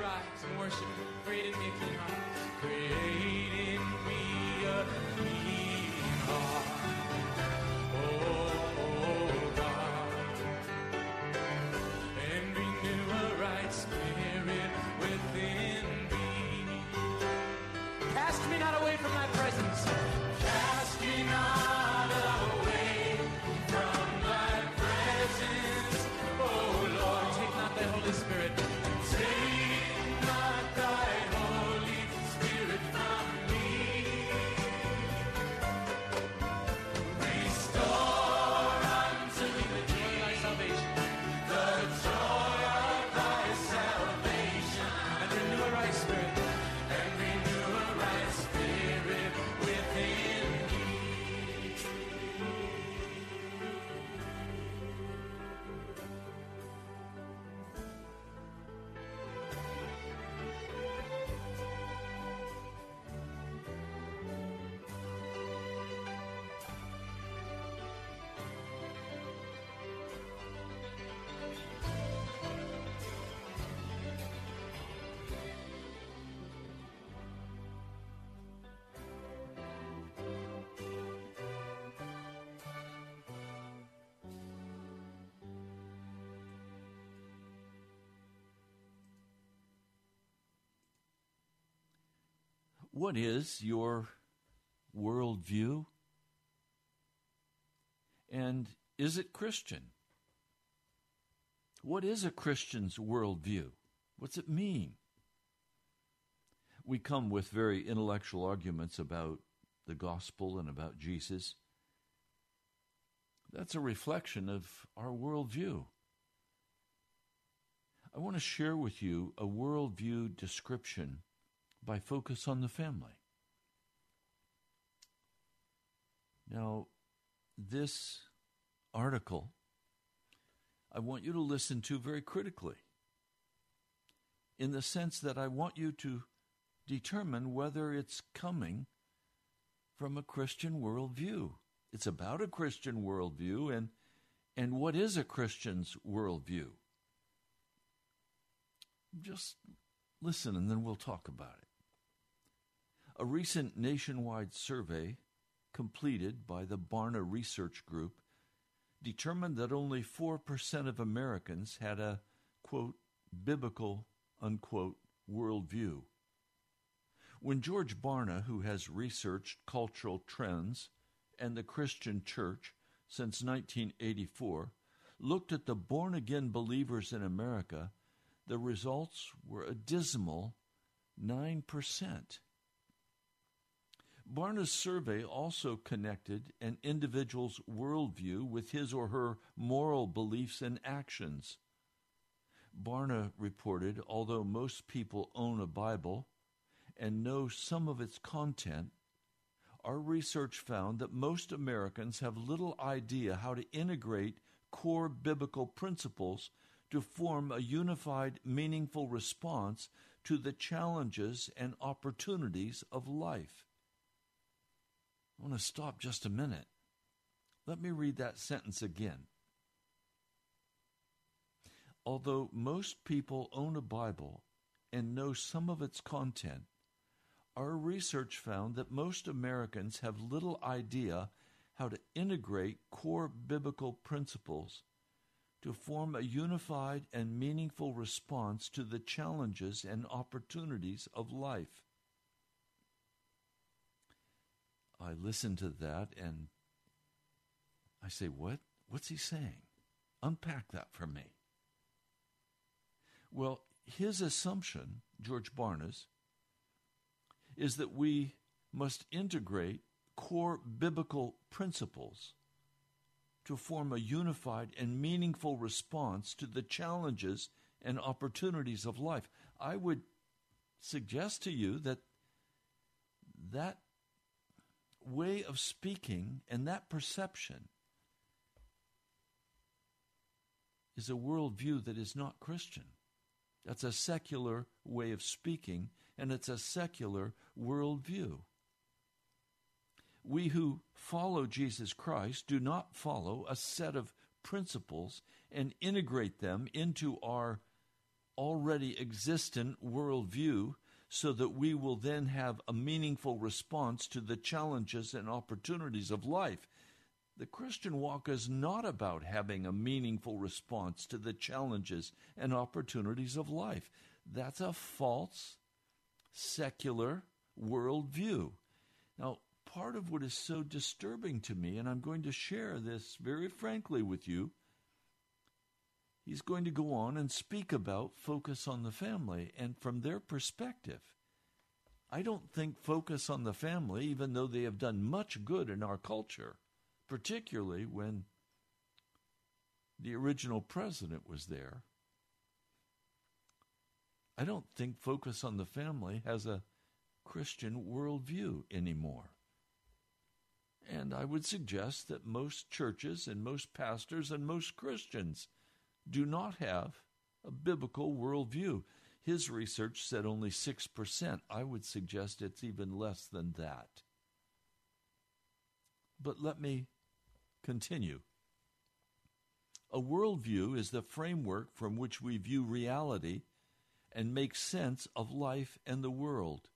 your eyes and worship Him. Create in me a clean heart. Create in me a clean heart. What is your worldview? And is it Christian? What is a Christian's worldview? What's it mean? We come with very intellectual arguments about the gospel and about Jesus. That's a reflection of our worldview. I want to share with you a worldview description by Focus on the Family. Now, this article I want you to listen to very critically, in the sense that I want you to determine whether it's coming from a Christian worldview. It's about a Christian worldview, and, and what is a Christian's worldview? Just listen, and then we'll talk about it. A recent nationwide survey completed by the Barna Research Group determined that only 4% of Americans had a, quote, biblical, unquote, worldview. When George Barna, who has researched cultural trends and the Christian church since 1984, looked at the born again believers in America, the results were a dismal 9%. Barna's survey also connected an individual's worldview with his or her moral beliefs and actions. Barna reported although most people own a Bible and know some of its content, our research found that most Americans have little idea how to integrate core biblical principles to form a unified, meaningful response to the challenges and opportunities of life. I want to stop just a minute. Let me read that sentence again. Although most people own a Bible and know some of its content, our research found that most Americans have little idea how to integrate core biblical principles to form a unified and meaningful response to the challenges and opportunities of life. I listen to that and I say, What? What's he saying? Unpack that for me. Well, his assumption, George Barna's, is that we must integrate core biblical principles to form a unified and meaningful response to the challenges and opportunities of life. I would suggest to you that that way of speaking and that perception is a worldview that is not Christian. That's a secular way of speaking, and it's a secular worldview. We who follow Jesus Christ do not follow a set of principles and integrate them into our already existent worldview so that we will then have a meaningful response to the challenges and opportunities of life. The Christian walk is not about having a meaningful response to the challenges and opportunities of life. That's a false, secular worldview. Now, part of what is so disturbing to me, and I'm going to share this very frankly with you, he's going to go on and speak about focus on the family. And from their perspective, I don't think focus on the family, even though they have done much good in our culture, particularly when the original president was there. I don't think focus on the family has a Christian worldview anymore. And I would suggest that most churches and most pastors and most Christians do not have a biblical worldview. His research said only 6%. I would suggest it's even less than that. But let me continue. A worldview is the framework from which we view reality and make sense of life and the world.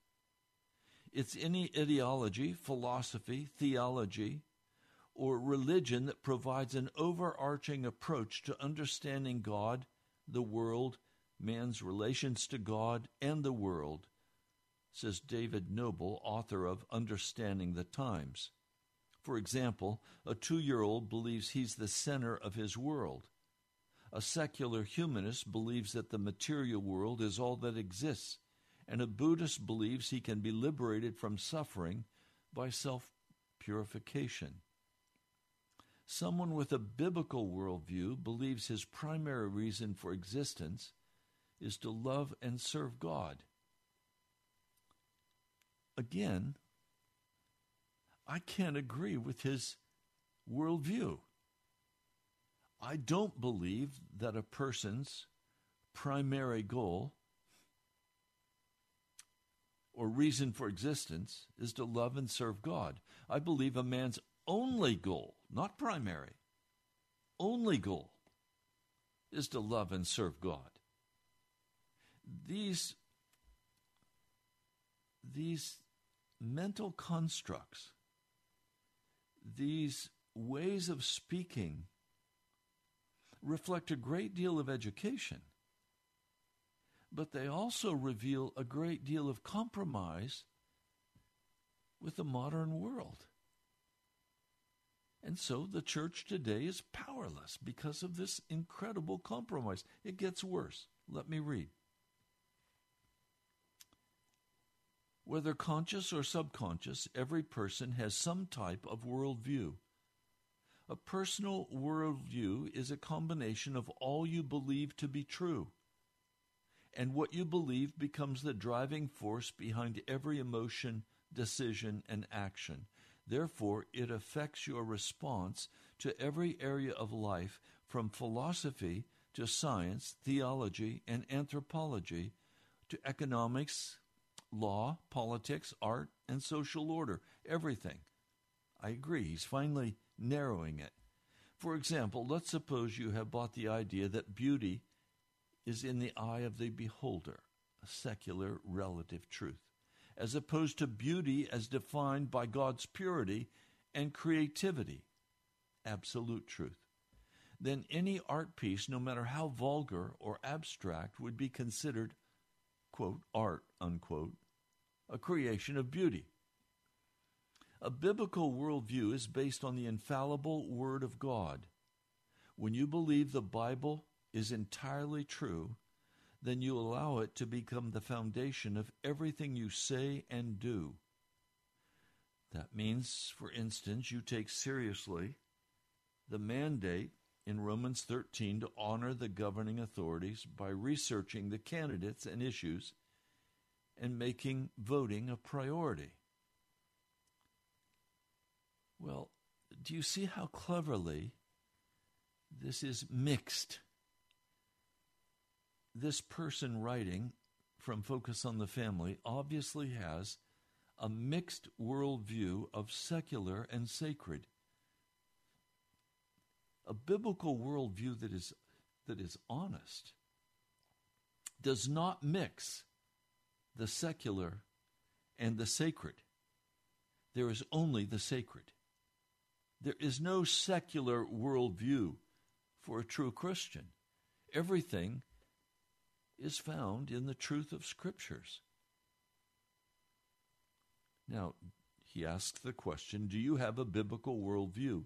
It's any ideology, philosophy, theology, or religion that provides an overarching approach to understanding God, the world, man's relations to God and the world, says David Noebel, author of Understanding the Times. For example, a two year old believes he's the center of his world. A secular humanist believes that the material world is all that exists, and a Buddhist believes he can be liberated from suffering by self purification. Someone with a biblical worldview believes his primary reason for existence is to love and serve God. Again, I can't agree with his worldview. I don't believe that a person's primary goal or reason for existence is to love and serve God. I believe a man's only goal, not primary, only goal is to love and serve God. These, these mental constructs, these ways of speaking, reflect a great deal of education, but they also reveal a great deal of compromise with the modern world. And so the church today is powerless because of this incredible compromise. It gets worse. Let me read. Whether conscious or subconscious, every person has some type of worldview. A personal worldview is a combination of all you believe to be true. And what you believe becomes the driving force behind every emotion, decision, and action. Therefore, it affects your response to every area of life from philosophy to science, theology, and anthropology to economics, law, politics, art, and social order. Everything. I agree. He's finally narrowing it. For example, let's suppose you have bought the idea that beauty is in the eye of the beholder, a secular relative truth as opposed to beauty as defined by God's purity and creativity, absolute truth, then any art piece, no matter how vulgar or abstract, would be considered, quote, art, unquote, a creation of beauty. A biblical worldview is based on the infallible Word of God. When you believe the Bible is entirely true, then you allow it to become the foundation of everything you say and do. That means, for instance, you take seriously the mandate in Romans 13 to honor the governing authorities by researching the candidates and issues and making voting a priority. Well, do you see how cleverly this is mixed? This person writing from Focus on the Family obviously has a mixed worldview of secular and sacred. A biblical worldview that is, that is honest does not mix the secular and the sacred. There is only the sacred. There is no secular worldview for a true Christian. Everything is found in the truth of Scriptures. Now, he asks the question Do you have a biblical worldview?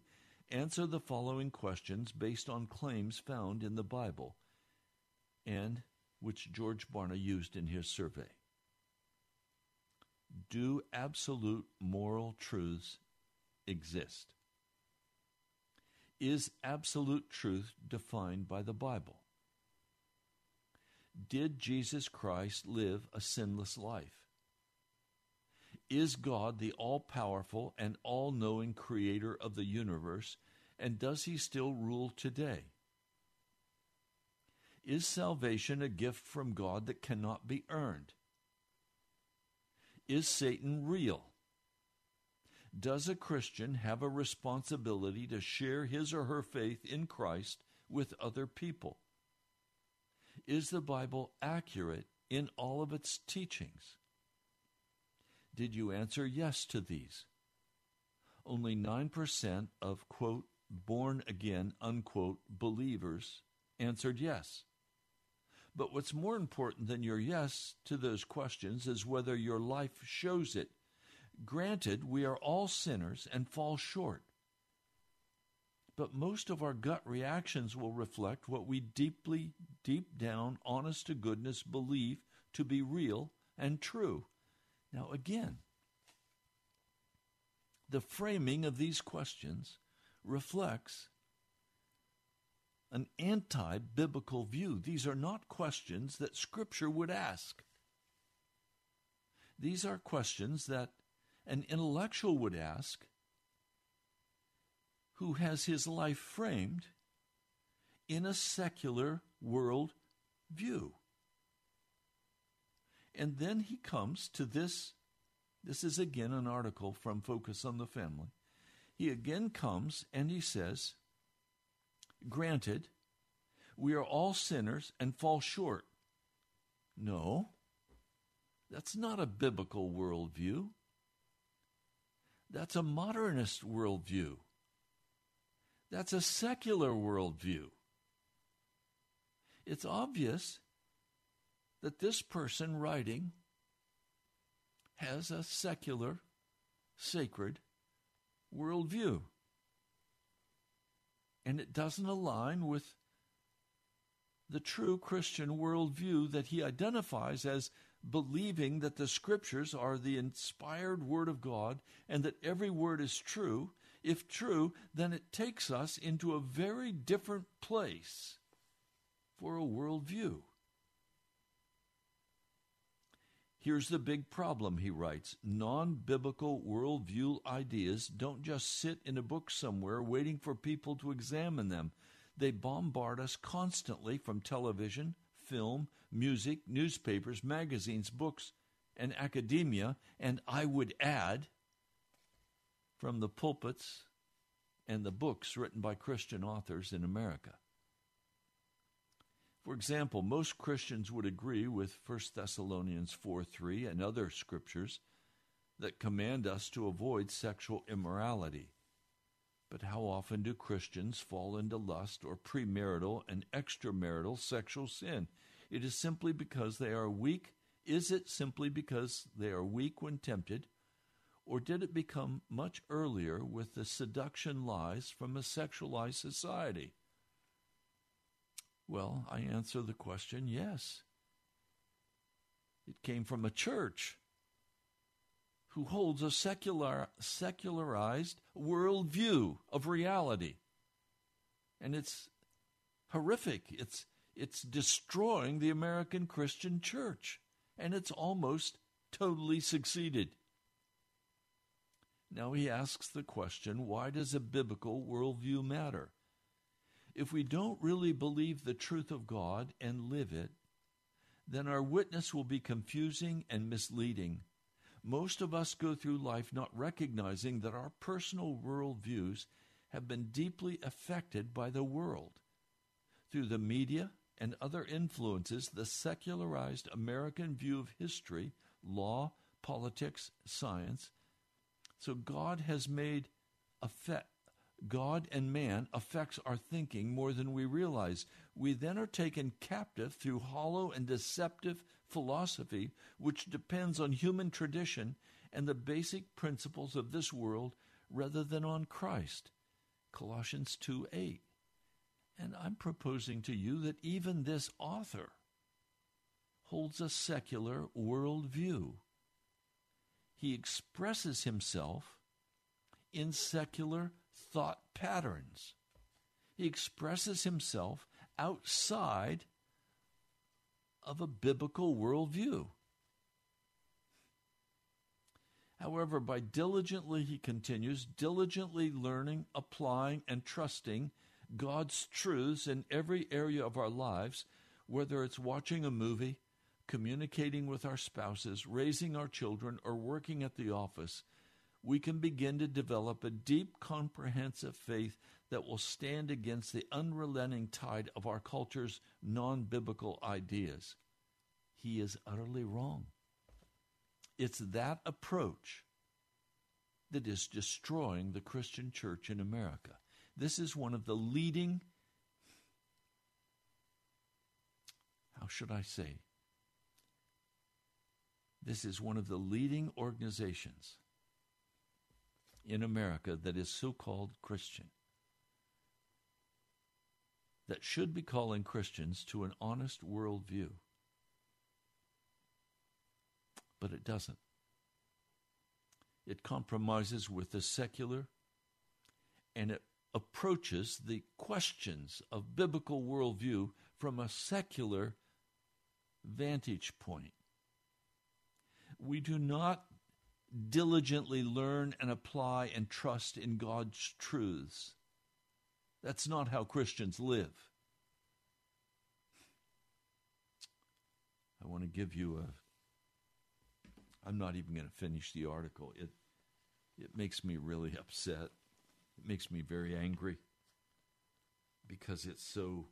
Answer the following questions based on claims found in the Bible and which George Barna used in his survey. Do absolute moral truths exist? Is absolute truth defined by the Bible? Did Jesus Christ live a sinless life? Is God the all powerful and all knowing creator of the universe, and does he still rule today? Is salvation a gift from God that cannot be earned? Is Satan real? Does a Christian have a responsibility to share his or her faith in Christ with other people? Is the Bible accurate in all of its teachings? Did you answer yes to these? Only 9% of, quote, born again, unquote, believers answered yes. But what's more important than your yes to those questions is whether your life shows it. Granted, we are all sinners and fall short. But most of our gut reactions will reflect what we deeply, deep down, honest to goodness, believe to be real and true. Now, again, the framing of these questions reflects an anti biblical view. These are not questions that Scripture would ask. These are questions that an intellectual would ask who has his life framed in a secular world view. And then he comes to this. This is again an article from Focus on the Family. He again comes and he says, Granted, we are all sinners and fall short. No, that's not a biblical worldview. That's a modernist worldview. That's a secular worldview. It's obvious that this person writing has a secular, sacred worldview. And it doesn't align with the true Christian worldview that he identifies as believing that the scriptures are the inspired word of God and that every word is true. If true, then it takes us into a very different place for a worldview. Here's the big problem, he writes. Non biblical worldview ideas don't just sit in a book somewhere waiting for people to examine them. They bombard us constantly from television, film, music, newspapers, magazines, books, and academia, and I would add, from the pulpits and the books written by Christian authors in America. For example, most Christians would agree with 1 Thessalonians 4 3 and other scriptures that command us to avoid sexual immorality. But how often do Christians fall into lust or premarital and extramarital sexual sin? It is simply because they are weak. Is it simply because they are weak when tempted? Or did it become much earlier with the seduction lies from a sexualized society? Well, I answer the question yes. It came from a church who holds a secular, secularized worldview of reality. And it's horrific. It's, it's destroying the American Christian church. And it's almost totally succeeded. Now he asks the question why does a biblical worldview matter? If we don't really believe the truth of God and live it, then our witness will be confusing and misleading. Most of us go through life not recognizing that our personal worldviews have been deeply affected by the world. Through the media and other influences, the secularized American view of history, law, politics, science. So God has made effect, God and man affects our thinking more than we realize. We then are taken captive through hollow and deceptive philosophy, which depends on human tradition and the basic principles of this world rather than on Christ. Colossians 2 8. And I'm proposing to you that even this author holds a secular worldview. He expresses himself in secular thought patterns. He expresses himself outside of a biblical worldview. However, by diligently, he continues, diligently learning, applying, and trusting God's truths in every area of our lives, whether it's watching a movie, communicating with our spouses, raising our children, or working at the office, we can begin to develop a deep, comprehensive faith that will stand against the unrelenting tide of our culture's non biblical ideas. He is utterly wrong. It's that approach that is destroying the Christian church in America. This is one of the leading, how should I say? This is one of the leading organizations in America that is so called Christian, that should be calling Christians to an honest worldview. But it doesn't. It compromises with the secular and it approaches the questions of biblical worldview from a secular vantage point. We do not diligently learn and apply and trust in God's truths. That's not how Christians live. I want to give you a I'm not even going to finish the article. It it makes me really upset. It makes me very angry because it's so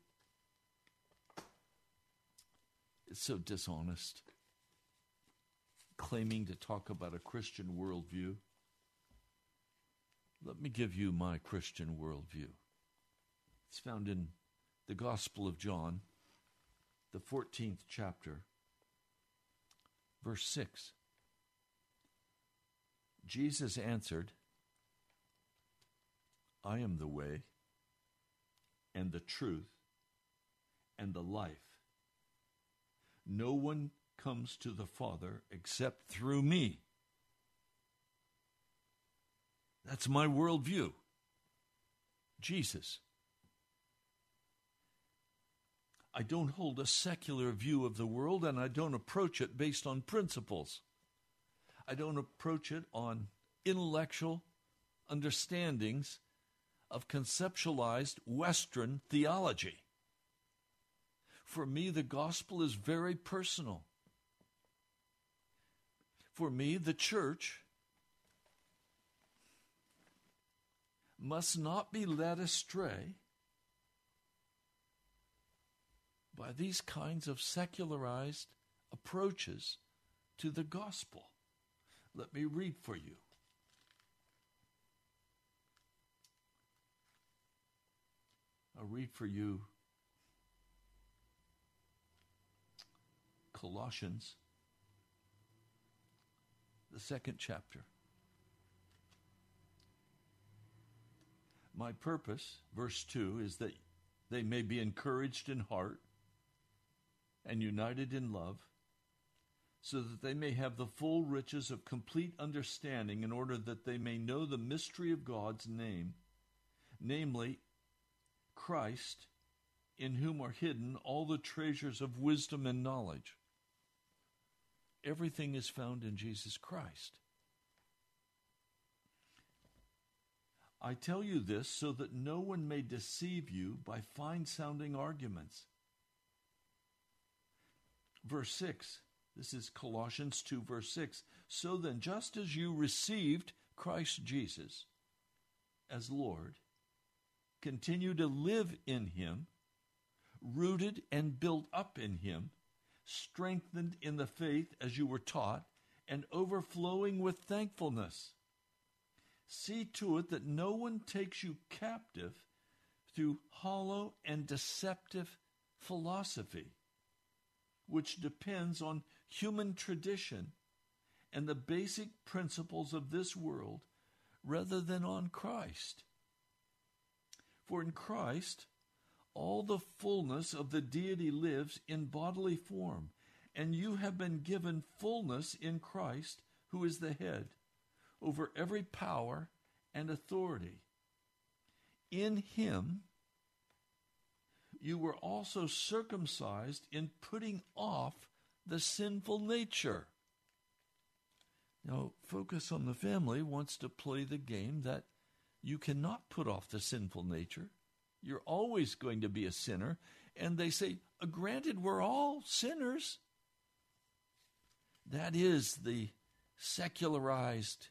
it's so dishonest claiming to talk about a Christian worldview. Let me give you my Christian worldview. It's found in the Gospel of John, the 14th chapter, verse 6. Jesus answered, I am the way and the truth and the life. No one comes to the Father except through me. That's my worldview. Jesus. I don't hold a secular view of the world and I don't approach it based on principles. I don't approach it on intellectual understandings of conceptualized Western theology. For me, the gospel is very personal. For me, the church must not be led astray by these kinds of secularized approaches to the gospel. Let me read for you. I'll read for you Colossians, the second chapter. My purpose, verse 2, is that they may be encouraged in heart and united in love so that they may have the full riches of complete understanding, in order that they may know the mystery of God's name, namely, Christ, in whom are hidden all the treasures of wisdom and knowledge. Everything is found in Jesus Christ. I tell you this so that no one may deceive you by fine sounding arguments. Verse 6 this is Colossians 2, verse 6. So then, just as you received Christ Jesus as Lord, continue to live in him, rooted and built up in him, strengthened in the faith as you were taught, and overflowing with thankfulness. See to it that no one takes you captive through hollow and deceptive philosophy, which depends on human tradition and the basic principles of this world rather than on Christ. For in Christ, all the fullness of the deity lives in bodily form, and you have been given fullness in Christ, who is the head, over every power and authority. In him, you were also circumcised in putting off the sinful nature. Now, Focus on the Family wants to play the game that you cannot put off the sinful nature. You're always going to be a sinner. And they say, uh, granted, we're all sinners. That is the secularized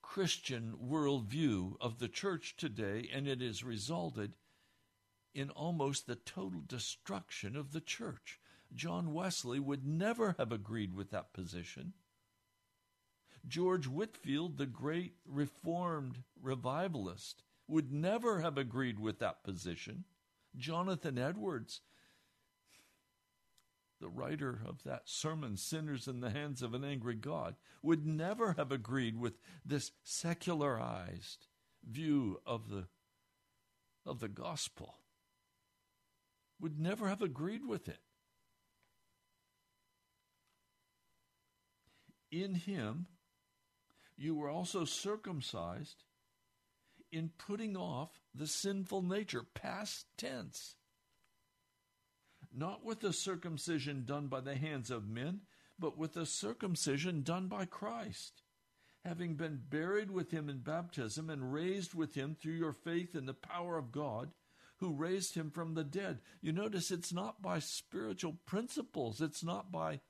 Christian worldview of the church today, and it has resulted in almost the total destruction of the church. John Wesley would never have agreed with that position. George Whitefield, the great Reformed revivalist, would never have agreed with that position. Jonathan Edwards, the writer of that sermon, Sinners in the Hands of an Angry God, would never have agreed with this secularized view of the, of the gospel. Would never have agreed with it. In him, you were also circumcised in putting off the sinful nature, past tense not with the circumcision done by the hands of men, but with the circumcision done by Christ, having been buried with him in baptism and raised with him through your faith in the power of God, who raised him from the dead. You notice it's not by spiritual principles, it's not by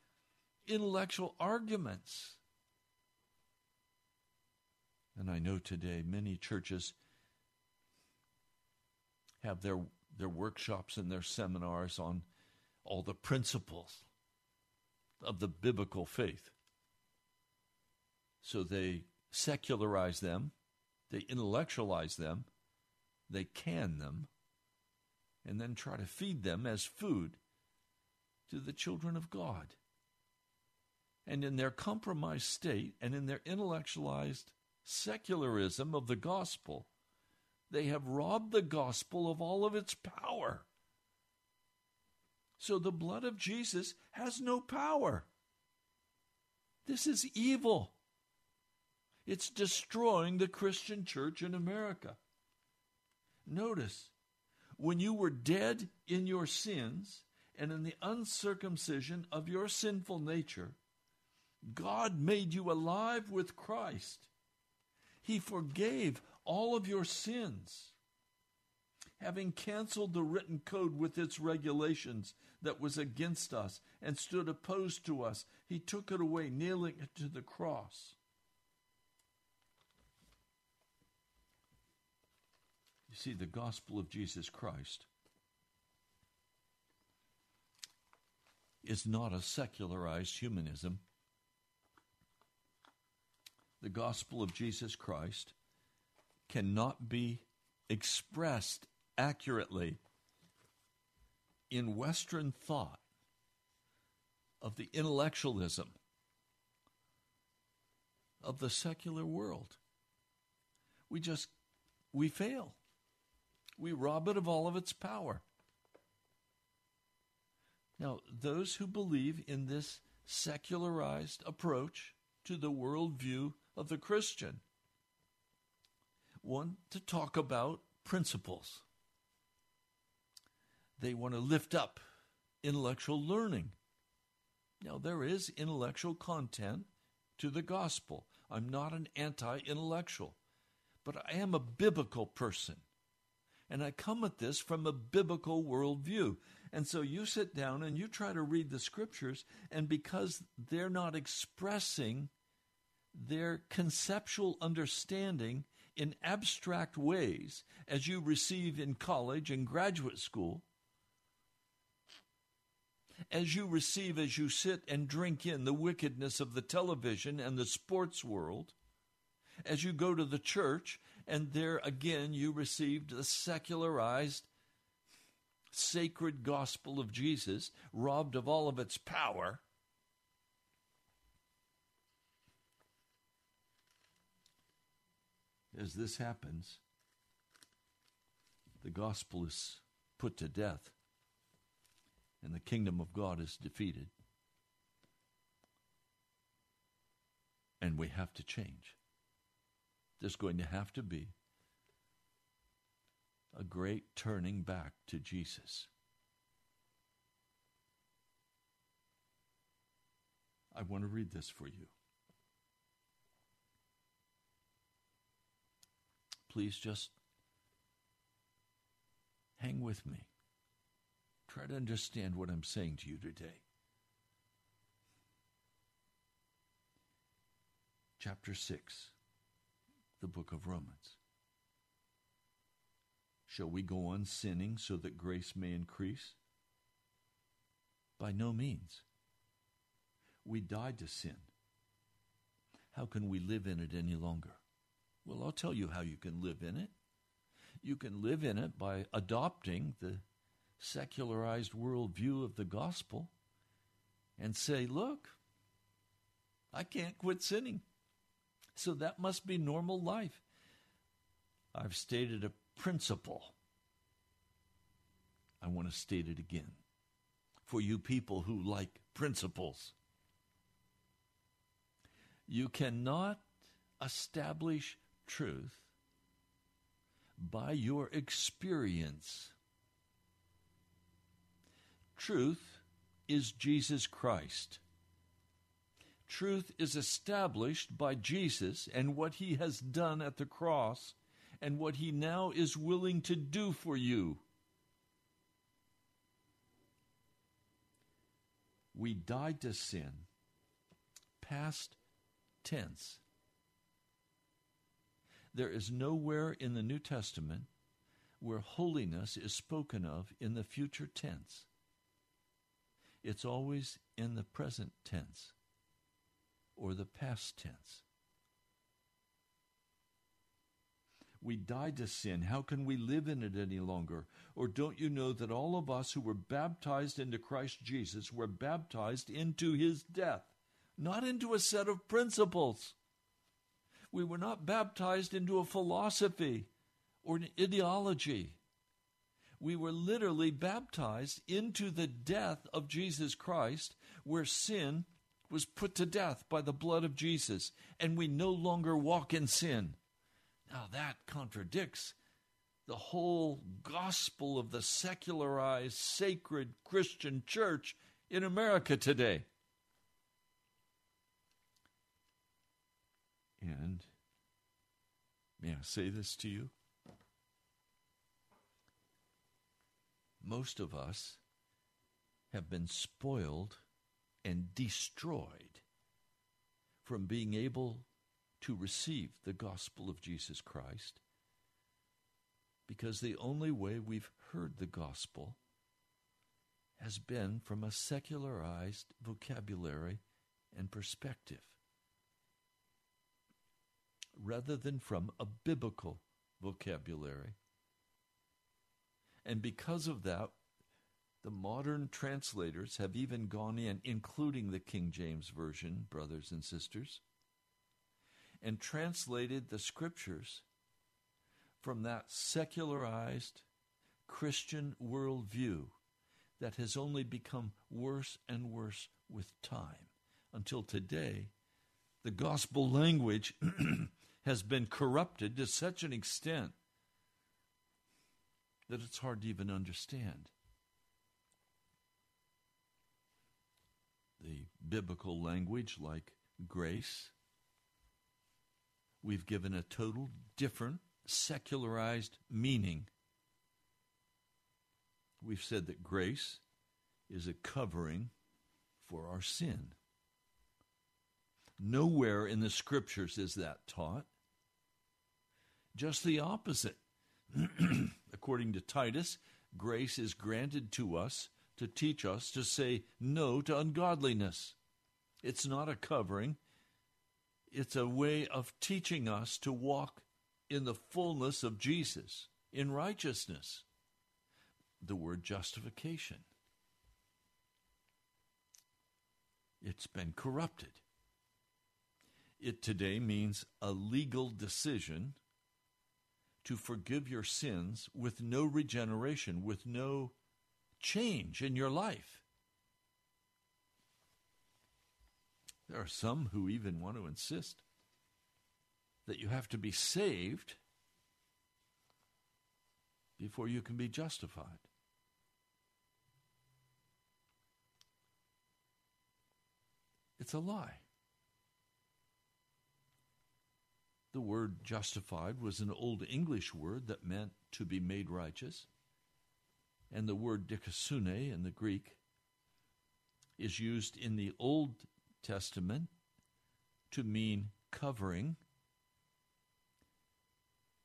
intellectual arguments. And I know today many churches have their their workshops and their seminars on all the principles of the biblical faith. So they secularize them, they intellectualize them, they can them, and then try to feed them as food to the children of God. And in their compromised state and in their intellectualized secularism of the gospel, they have robbed the gospel of all of its power. So the blood of Jesus has no power. This is evil. It's destroying the Christian church in America. Notice, when you were dead in your sins and in the uncircumcision of your sinful nature, God made you alive with Christ. He forgave all of your sins having canceled the written code with its regulations that was against us and stood opposed to us, he took it away, nailing it to the cross. You see, the gospel of Jesus Christ is not a secularized humanism. The gospel of Jesus Christ cannot be expressed accurately in Western thought of the intellectualism of the secular world. We just, we fail. We rob it of all of its power. Now, those who believe in this secularized approach to the worldview of the Christian want to talk about principles. They want to lift up intellectual learning. Now, there is intellectual content to the gospel. I'm not an anti intellectual, but I am a biblical person. And I come at this from a biblical worldview. And so you sit down and you try to read the scriptures, and because they're not expressing their conceptual understanding in abstract ways as you receive in college and graduate school, as you receive as you sit and drink in the wickedness of the television and the sports world, as you go to the church and there again you received the secularized sacred gospel of Jesus, robbed of all of its power. As this happens, the gospel is put to death and the kingdom of God is defeated. And we have to change. There's going to have to be a great turning back to Jesus. I want to read this for you. Please just hang with me. Try to understand what I'm saying to you today. Chapter 6, the book of Romans. Shall we go on sinning so that grace may increase? By no means. We died to sin. How can we live in it any longer? Well, I'll tell you how you can live in it. You can live in it by adopting the secularized worldview of the gospel and say, Look, I can't quit sinning. So that must be normal life. I've stated a principle. I want to state it again for you people who like principles. You cannot establish truth by your experience. Truth is Jesus Christ. Truth is established by Jesus and what he has done at the cross and what he now is willing to do for you. We died to sin, past tense. There is nowhere in the New Testament where holiness is spoken of in the future tense. It's always in the present tense or the past tense. We died to sin. How can we live in it any longer? Or don't you know that all of us who were baptized into Christ Jesus were baptized into his death, not into a set of principles? We were not baptized into a philosophy or an ideology. We were literally baptized into the death of Jesus Christ, where sin was put to death by the blood of Jesus, and we no longer walk in sin. Now, that contradicts the whole gospel of the secularized, sacred Christian church in America today. And may I say this to you? Most of us have been spoiled and destroyed from being able to receive the gospel of Jesus Christ because the only way we've heard the gospel has been from a secularized vocabulary and perspective rather than from a biblical vocabulary. And because of that, the modern translators have even gone in, including the King James Version, brothers and sisters, and translated the scriptures from that secularized Christian worldview that has only become worse and worse with time until today. The gospel language has been corrupted to such an extent that it's hard to even understand. The biblical language, like grace, we've given a total different secularized meaning. We've said that grace is a covering for our sin. Nowhere in the scriptures is that taught. Just the opposite. According to Titus, grace is granted to us to teach us to say no to ungodliness. It's not a covering, it's a way of teaching us to walk in the fullness of Jesus, in righteousness. The word justification. It's been corrupted. It today means a legal decision to forgive your sins with no regeneration, with no change in your life. There are some who even want to insist that you have to be saved before you can be justified. It's a lie. The word justified was an Old English word that meant to be made righteous. And the word dikaiosune in the Greek is used in the Old Testament to mean covering.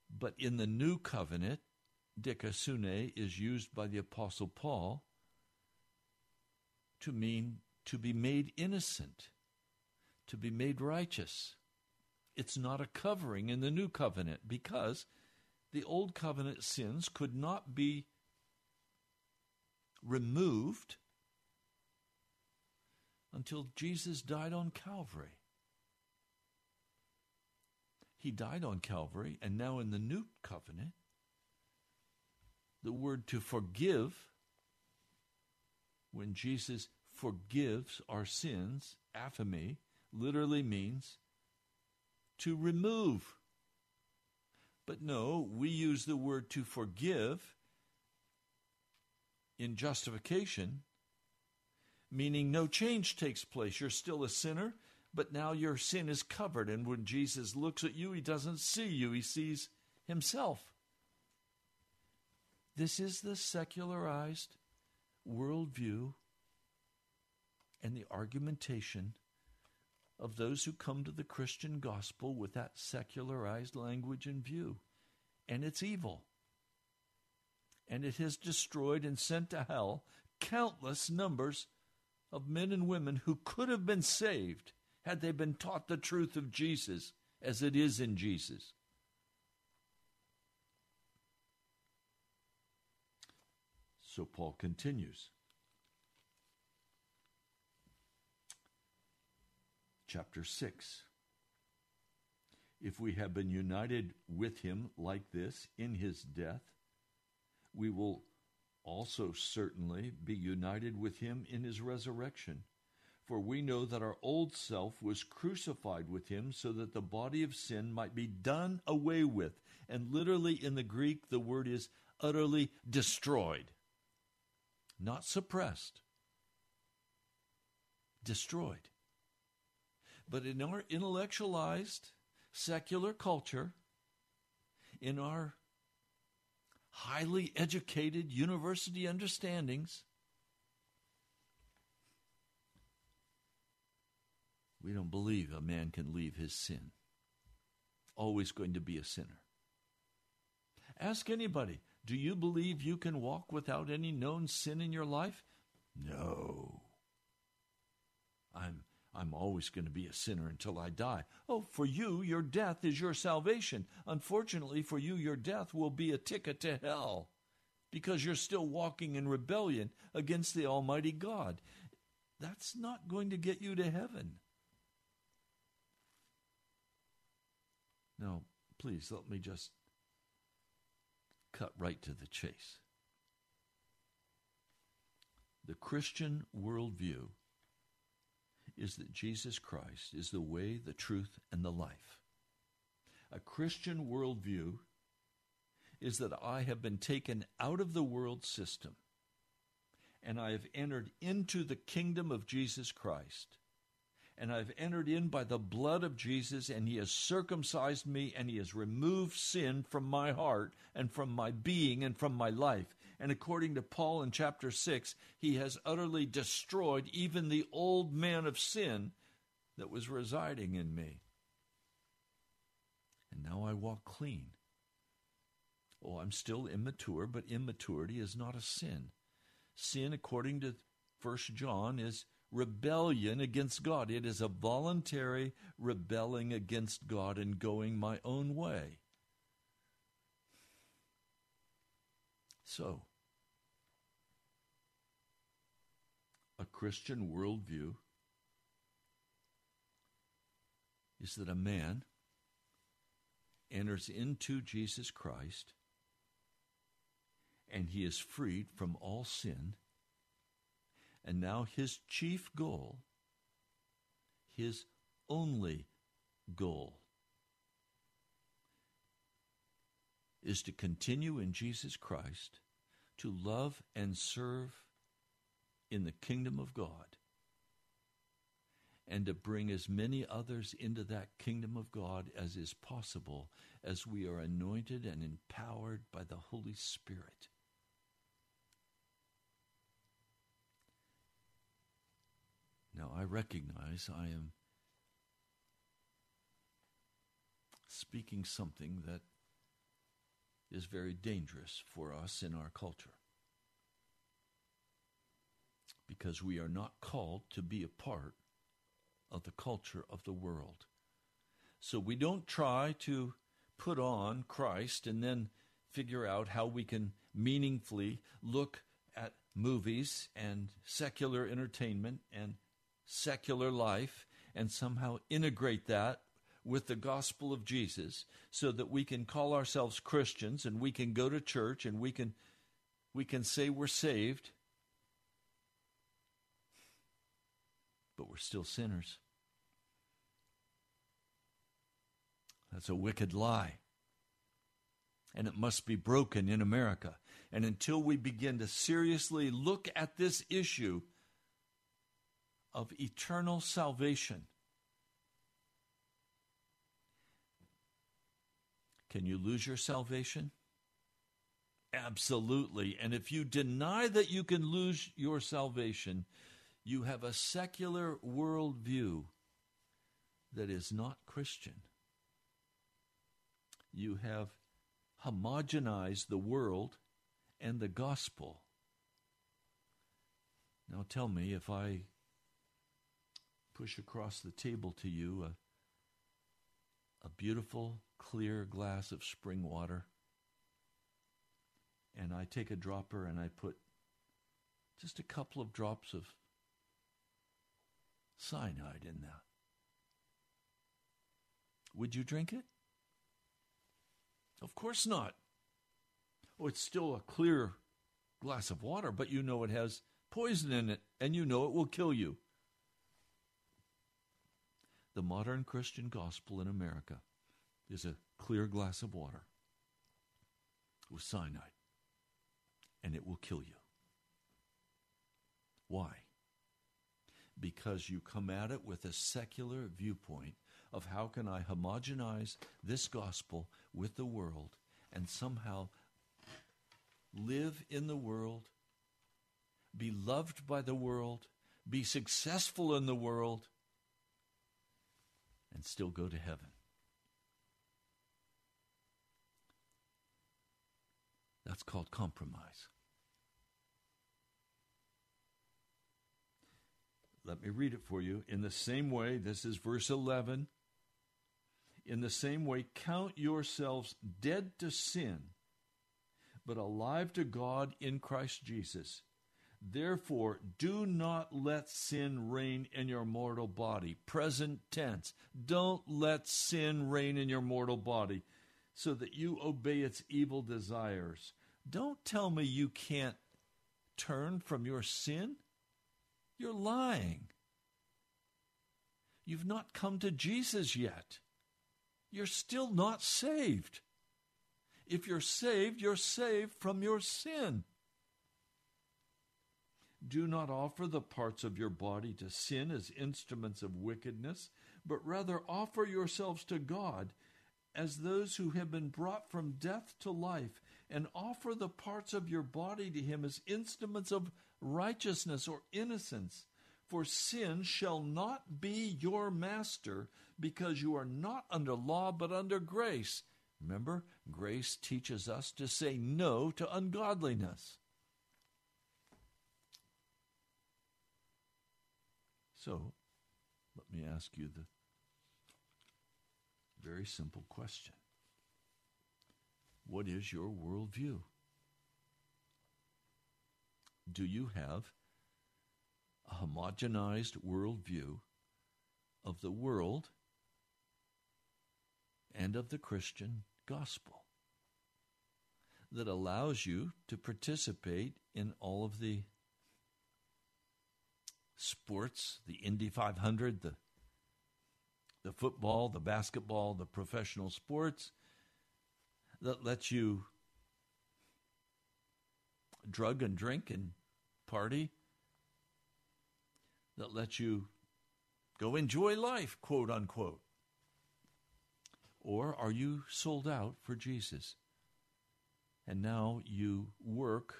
But in the New Covenant, dikaiosune is used by the Apostle Paul to mean to be made innocent, to be made righteous it's not a covering in the new covenant because the old covenant sins could not be removed until Jesus died on Calvary. He died on Calvary, and now in the new covenant, the word to forgive, when Jesus forgives our sins, aphiemi, literally means to remove. But no, we use the word to forgive in justification, meaning no change takes place. You're still a sinner, but now your sin is covered. And when Jesus looks at you, he doesn't see you, he sees himself. This is the secularized worldview and the argumentation of those who come to the Christian gospel with that secularized language in view. And it's evil. And it has destroyed and sent to hell countless numbers of men and women who could have been saved had they been taught the truth of Jesus as it is in Jesus. So Paul continues. Chapter 6. If we have been united with him like this in his death, we will also certainly be united with him in his resurrection. For we know that our old self was crucified with him so that the body of sin might be done away with. And literally in the Greek, the word is utterly destroyed, not suppressed, destroyed. But in our intellectualized, secular culture, in our highly educated university understandings, we don't believe a man can leave his sin. Always going to be a sinner. Ask anybody, do you believe you can walk without any known sin in your life? No. I'm I'm always going to be a sinner until I die. Oh, for you, your death is your salvation. Unfortunately, for you, your death will be a ticket to hell because you're still walking in rebellion against the Almighty God. That's not going to get you to heaven. Now, please let me just cut right to the chase. The Christian worldview is that Jesus Christ is the way, the truth, and the life. A Christian worldview is that I have been taken out of the world system and I have entered into the kingdom of Jesus Christ. And I've entered in by the blood of Jesus, and He has circumcised me, and He has removed sin from my heart, and from my being, and from my life. And according to Paul in chapter 6, he has utterly destroyed even the old man of sin that was residing in me. And now I walk clean. Oh, I'm still immature, but immaturity is not a sin. Sin, according to First John, is rebellion against God. It is a voluntary rebelling against God and going my own way. So, a Christian worldview is that a man enters into Jesus Christ and he is freed from all sin. And now his chief goal, his only goal, is to continue in Jesus Christ, to love and serve in the kingdom of God, and to bring as many others into that kingdom of God as is possible as we are anointed and empowered by the Holy Spirit. Now, I recognize I am speaking something that is very dangerous for us in our culture. Because we are not called to be a part of the culture of the world. So we don't try to put on Christ and then figure out how we can meaningfully look at movies and secular entertainment and secular life and somehow integrate that with the gospel of Jesus so that we can call ourselves Christians and we can go to church and we can we can say we're saved but we're still sinners. That's a wicked lie. And it must be broken in America. And until we begin to seriously look at this issue of eternal salvation, can you lose your salvation? Absolutely. And if you deny that you can lose your salvation, you have a secular worldview that is not Christian. You have homogenized the world and the gospel. Now tell me if I push across the table to you a, a beautiful, clear glass of spring water, and I take a dropper and I put just a couple of drops of cyanide in that. Would you drink it? Of course not. Oh, it's still a clear glass of water, but you know it has poison in it, and you know it will kill you. The modern Christian gospel in America is a clear glass of water with cyanide, and it will kill you. Why? Because you come at it with a secular viewpoint of how can I homogenize this gospel with the world and somehow live in the world, be loved by the world, be successful in the world, and still go to heaven. That's called compromise. Let me read it for you. In the same way, this is verse 11. In the same way, count yourselves dead to sin, but alive to God in Christ Jesus. Therefore, do not let sin reign in your mortal body. Present tense. Don't let sin reign in your mortal body so that you obey its evil desires. Don't tell me you can't turn from your sin. You're lying. You've not come to Jesus yet. You're still not saved. If you're saved, you're saved from your sin. Do not offer the parts of your body to sin as instruments of wickedness, but rather offer yourselves to God as those who have been brought from death to life, and offer the parts of your body to Him as instruments of righteousness or innocence. For sin shall not be your master, because you are not under law but under grace. Remember, grace teaches us to say no to ungodliness. So, let me ask you the very simple question What is your worldview? Do you have a homogenized worldview of the world and of the Christian gospel that allows you to participate in all of the sports, the Indy 500, the the football, the basketball, the professional sports that lets you drug and drink and party that lets you go enjoy life, quote unquote? Or are you sold out for Jesus? And now you work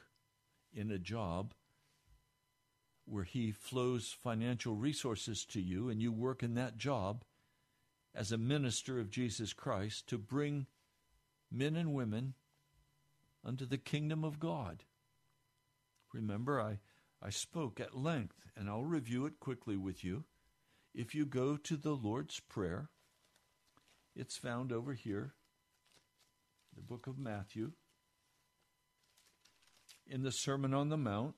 in a job where He flows financial resources to you, and you work in that job as a minister of Jesus Christ to bring men and women unto the kingdom of God. Remember, I, I spoke at length, and I'll review it quickly with you. If you go to the Lord's Prayer, it's found over here, the book of Matthew, in the Sermon on the Mount.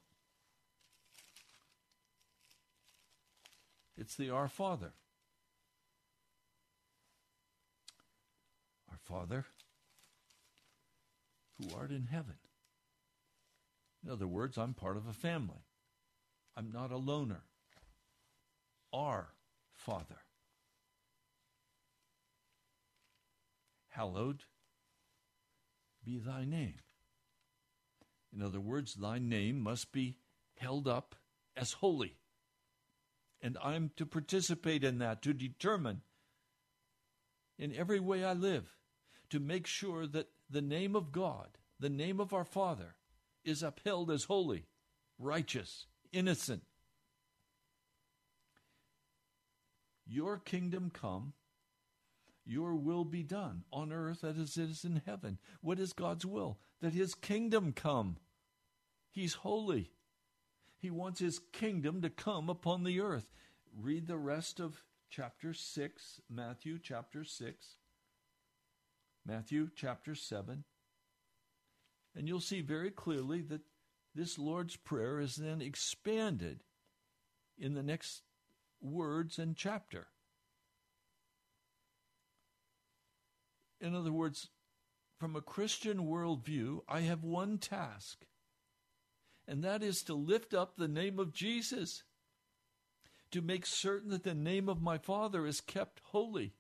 It's the Our Father. Our Father, who art in heaven. In other words, I'm part of a family. I'm not a loner. Our Father. Hallowed be thy name. In other words, thy name must be held up as holy. And I'm to participate in that, to determine in every way I live, to make sure that the name of God, the name of our Father, is upheld as holy, righteous, innocent. Your kingdom come, your will be done on earth as it is in heaven. What is God's will? That his kingdom come. He's holy. He wants his kingdom to come upon the earth. Read the rest of chapter 6, Matthew chapter 6, Matthew chapter 7, and you'll see very clearly that this Lord's Prayer is then expanded in the next words and chapter. In other words, from a Christian worldview, I have one task, and that is to lift up the name of Jesus, to make certain that the name of my Father is kept holy,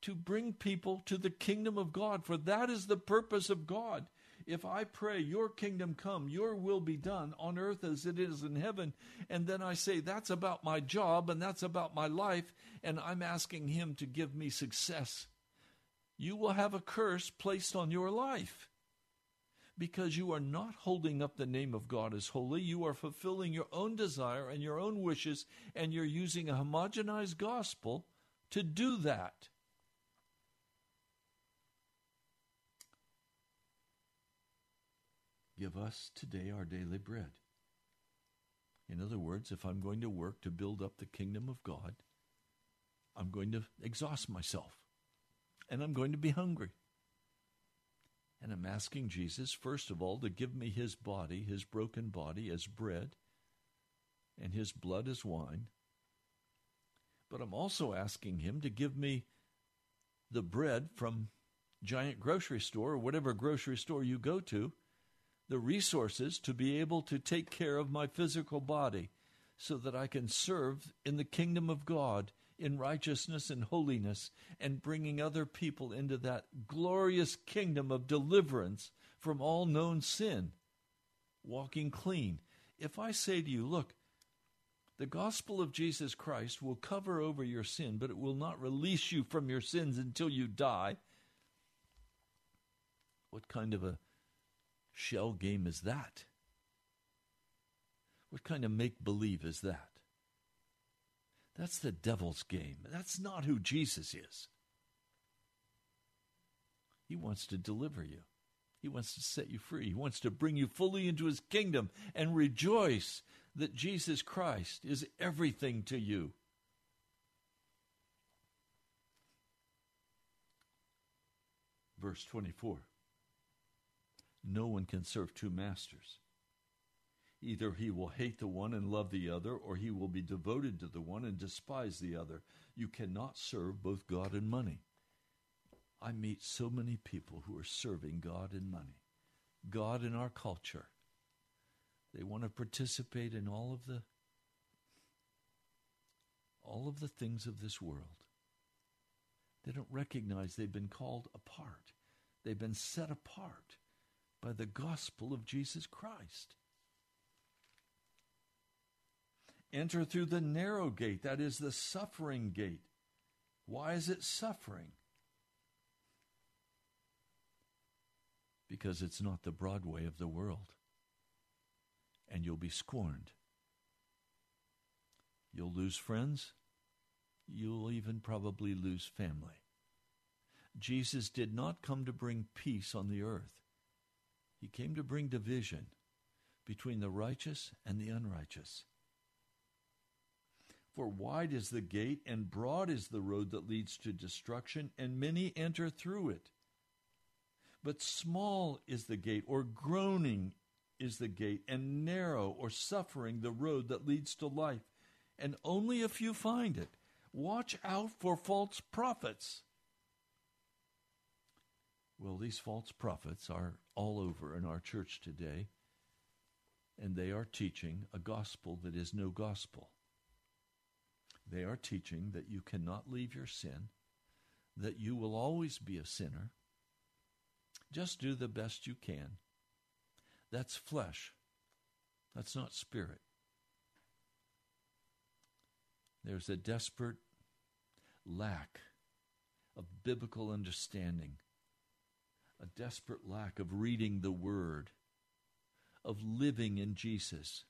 to bring people to the kingdom of God, for that is the purpose of God. If I pray, Your kingdom come, Your will be done on earth as it is in heaven, and then I say, That's about my job and that's about my life, and I'm asking Him to give me success. You will have a curse placed on your life. Because you are not holding up the name of God as holy. You are fulfilling your own desire and your own wishes, and you're using a homogenized gospel to do that. Give us today our daily bread. In other words, if I'm going to work to build up the kingdom of God, I'm going to exhaust myself and I'm going to be hungry. And I'm asking Jesus, first of all, to give me his body, his broken body, as bread, and his blood as wine. But I'm also asking him to give me the bread from giant grocery store or whatever grocery store you go to, the resources to be able to take care of my physical body so that I can serve in the kingdom of God in righteousness and holiness and bringing other people into that glorious kingdom of deliverance from all known sin, walking clean. If I say to you, look, the gospel of Jesus Christ will cover over your sin, but it will not release you from your sins until you die. What kind of a shell game is that? What kind of make believe is that? That's the devil's game. That's not who Jesus is. He wants to deliver you. He wants to set you free. He wants to bring you fully into his kingdom and rejoice that Jesus Christ is everything to you. Verse 24 No one can serve two masters. Either he will hate the one and love the other, or he will be devoted to the one and despise the other. You cannot serve both God and money. I meet so many people who are serving God and money, God in our culture. They want to participate in all of the all of the things of this world. They don't recognize they've been called apart. They've been set apart by the gospel of Jesus Christ. Enter through the narrow gate, that is the suffering gate. Why is it suffering? Because it's not the broad way of the world. And you'll be scorned. You'll lose friends. You'll even probably lose family. Jesus did not come to bring peace on the earth. He came to bring division between the righteous and the unrighteous. For wide is the gate and broad is the road that leads to destruction, and many enter through it. But small is the gate, or groaning is the gate, and narrow or suffering the road that leads to life, and only a few find it. Watch out for false prophets. Well, these false prophets are all over in our church today, and they are teaching a gospel that is no gospel. They are teaching that you cannot leave your sin, that you will always be a sinner. Just do the best you can. That's flesh. That's not spirit. There's a desperate lack of biblical understanding, a desperate lack of reading the Word, of living in Jesus,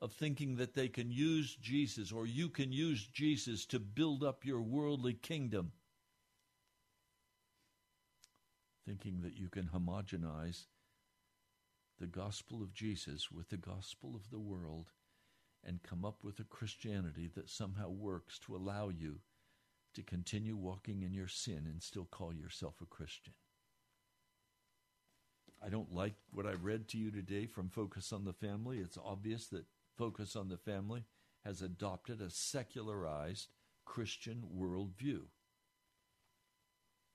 of thinking that they can use Jesus or you can use Jesus to build up your worldly kingdom, thinking that you can homogenize the gospel of Jesus with the gospel of the world and come up with a Christianity that somehow works to allow you to continue walking in your sin and still call yourself a Christian. I don't like what I read to you today from Focus on the Family. It's obvious that Focus on the Family has adopted a secularized Christian worldview,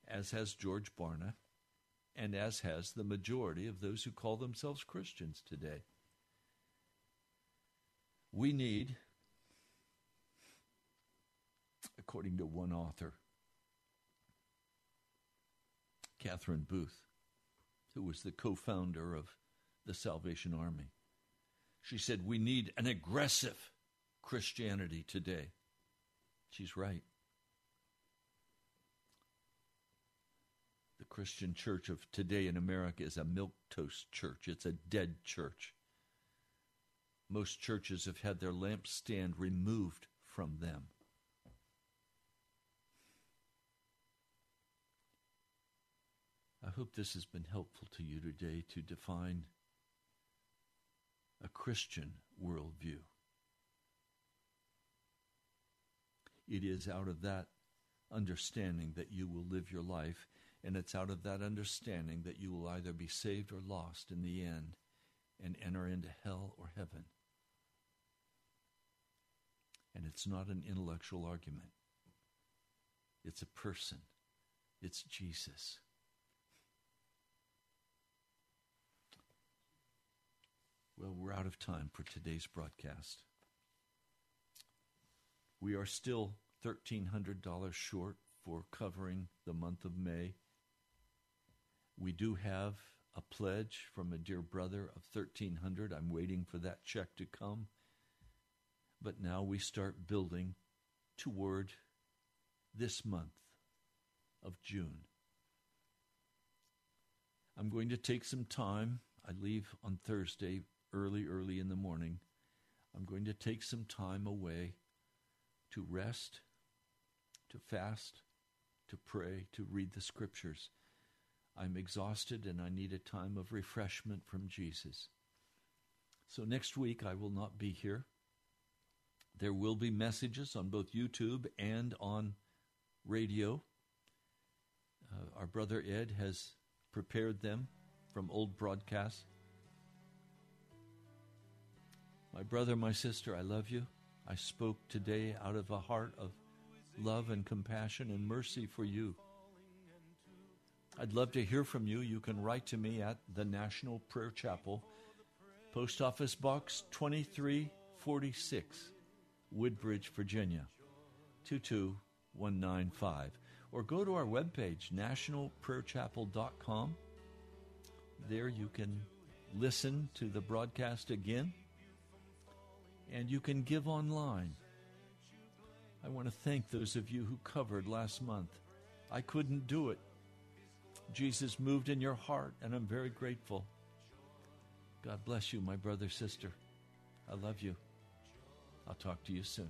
as has George Barna, and as has the majority of those who call themselves Christians today. We need, according to one author, Catherine Booth, who was the co founder of the Salvation Army, she said, We need an aggressive Christianity today. She's right. The Christian church of today in America is a milk toast church. It's a dead church. Most churches have had their lampstand removed from them. Hope this has been helpful to you today to define a Christian worldview. It is out of that understanding that you will live your life, and it's out of that understanding that you will either be saved or lost in the end and enter into hell or heaven. And it's not an intellectual argument, it's a person, it's Jesus. Well, we're out of time for today's broadcast. We are still $1,300 short for covering the month of May. We do have a pledge from a dear brother of 1300 I'm waiting for that check to come. But now we start building toward this month of June. I'm going to take some time. I leave on Thursday early, early in the morning. I'm going to take some time away to rest, to fast, to pray, to read the scriptures. I'm exhausted and I need a time of refreshment from Jesus. So next week I will not be here. There will be messages on both YouTube and on radio. Uh, our brother Ed has prepared them from old broadcasts. My brother, my sister, I love you. I spoke today out of a heart of love and compassion and mercy for you. I'd love to hear from you. You can write to me at the National Prayer Chapel, Post Office Box 2346, Woodbridge, Virginia 22195. Or go to our webpage, nationalprayerchapel.com. There you can listen to the broadcast again and you can give online. I want to thank those of you who covered last month. I couldn't do it. Jesus moved in your heart, and I'm very grateful. God bless you, my brother, sister. I love you. I'll talk to you soon.